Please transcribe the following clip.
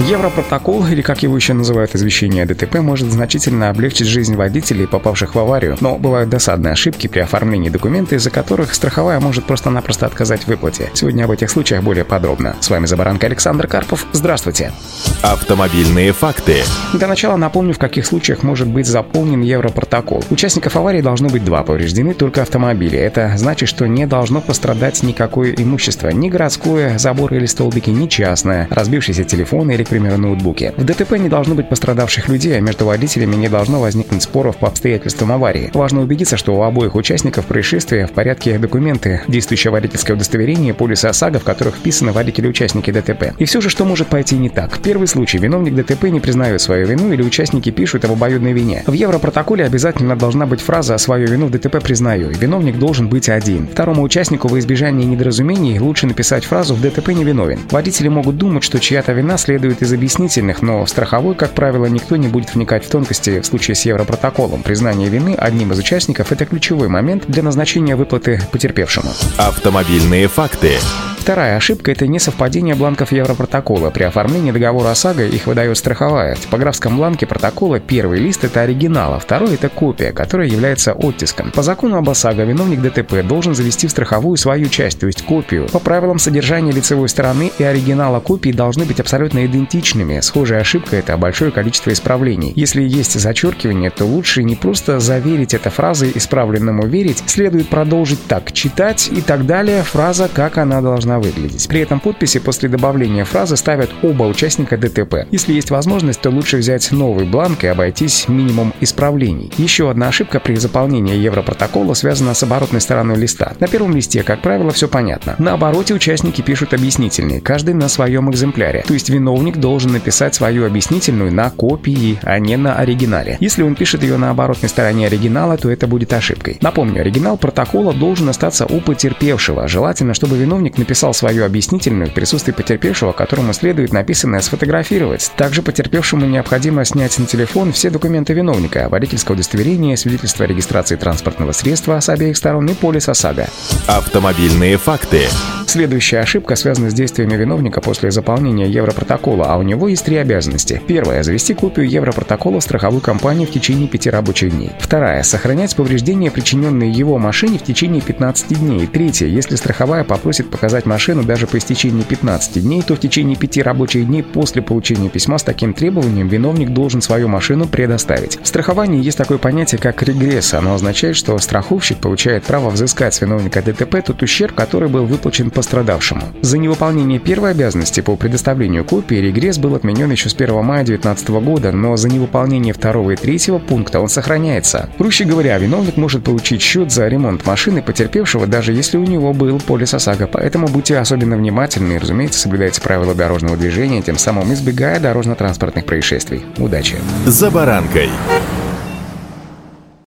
Европротокол, или как его еще называют извещение о ДТП, может значительно облегчить жизнь водителей, попавших в аварию, но бывают досадные ошибки при оформлении документа, из-за которых страховая может просто-напросто отказать в выплате. Сегодня об этих случаях более подробно. С вами Забаранка Александр Карпов. Здравствуйте. Автомобильные факты. Для начала напомню, в каких случаях может быть заполнен Европротокол. Участников аварии должно быть два, повреждены только автомобили. Это значит, что не должно пострадать никакое имущество, ни городское, заборы или столбики, ни частное, разбившийся телефон или, к примеру, ноутбуки. В ДТП не должно быть пострадавших людей, а между водителями не должно возникнуть споров по обстоятельствам аварии. Важно убедиться, что у обоих участников происшествия в порядке документы, действующее водительское удостоверение, полисы ОСАГО, в которых вписаны водители-участники ДТП. И все же, что может пойти не так? Первый случай. Виновник ДТП не признает свою вину или участники пишут об обоюдной вине. В Европротоколе обязательно должна быть фраза «свою вину в ДТП признаю». Виновник должен быть один. Второму участнику во избежание недоразумений лучше написать фразу «в ДТП не виновен». Водители могут думать, что чья-то вина следует из объяснительных, но в страховой, как правило, никто не будет вникать в тонкости в случае с Европротоколом. Признание вины одним из участников – это ключевой момент для назначения выплаты потерпевшему. Автомобильные факты. Вторая ошибка – это несовпадение бланков Европротокола. При оформлении договора ОСАГО их выдает страховая. В типографском бланке протокола первый лист – это оригинал, а второй – это копия, которая является оттиском. По закону об ОСАГО виновник ДТП должен завести в страховую свою часть, то есть копию. По правилам содержания лицевой стороны и оригинала копии должны быть абсолютно идентичными. Схожая ошибка – это большое количество исправлений. Если есть зачеркивание, то лучше не просто заверить это фразой «исправленному верить», следует продолжить так – читать и так далее, фраза «как она должна выглядеть. При этом подписи после добавления фразы ставят оба участника ДТП. Если есть возможность, то лучше взять новый бланк и обойтись минимум исправлений. Еще одна ошибка при заполнении Европротокола связана с оборотной стороной листа. На первом листе, как правило, все понятно. На обороте участники пишут объяснительные, каждый на своем экземпляре. То есть виновник должен написать свою объяснительную на копии, а не на оригинале. Если он пишет ее на оборотной стороне оригинала, то это будет ошибкой. Напомню, оригинал протокола должен остаться у потерпевшего. Желательно, чтобы виновник написал написал свою объяснительную в присутствии потерпевшего, которому следует написанное сфотографировать. Также потерпевшему необходимо снять на телефон все документы виновника, водительское удостоверение, свидетельство о регистрации транспортного средства с обеих сторон и полис ОСАГО. Автомобильные факты. Следующая ошибка связана с действиями виновника после заполнения Европротокола, а у него есть три обязанности. Первая – завести копию Европротокола в страховую компанию в течение пяти рабочих дней. Вторая – сохранять повреждения, причиненные его машине в течение 15 дней. Третья – если страховая попросит показать машину даже по истечении 15 дней, то в течение пяти рабочих дней после получения письма с таким требованием виновник должен свою машину предоставить. В страховании есть такое понятие, как регресс. Оно означает, что страховщик получает право взыскать с виновника ДТП тот ущерб, который был выплачен пострадавшему. За невыполнение первой обязанности по предоставлению копии регресс был отменен еще с 1 мая 2019 года, но за невыполнение второго и третьего пункта он сохраняется. Проще говоря, виновник может получить счет за ремонт машины потерпевшего, даже если у него был полис ОСАГО, поэтому будьте особенно внимательны и, разумеется, соблюдайте правила дорожного движения, тем самым избегая дорожно-транспортных происшествий. Удачи! «За баранкой»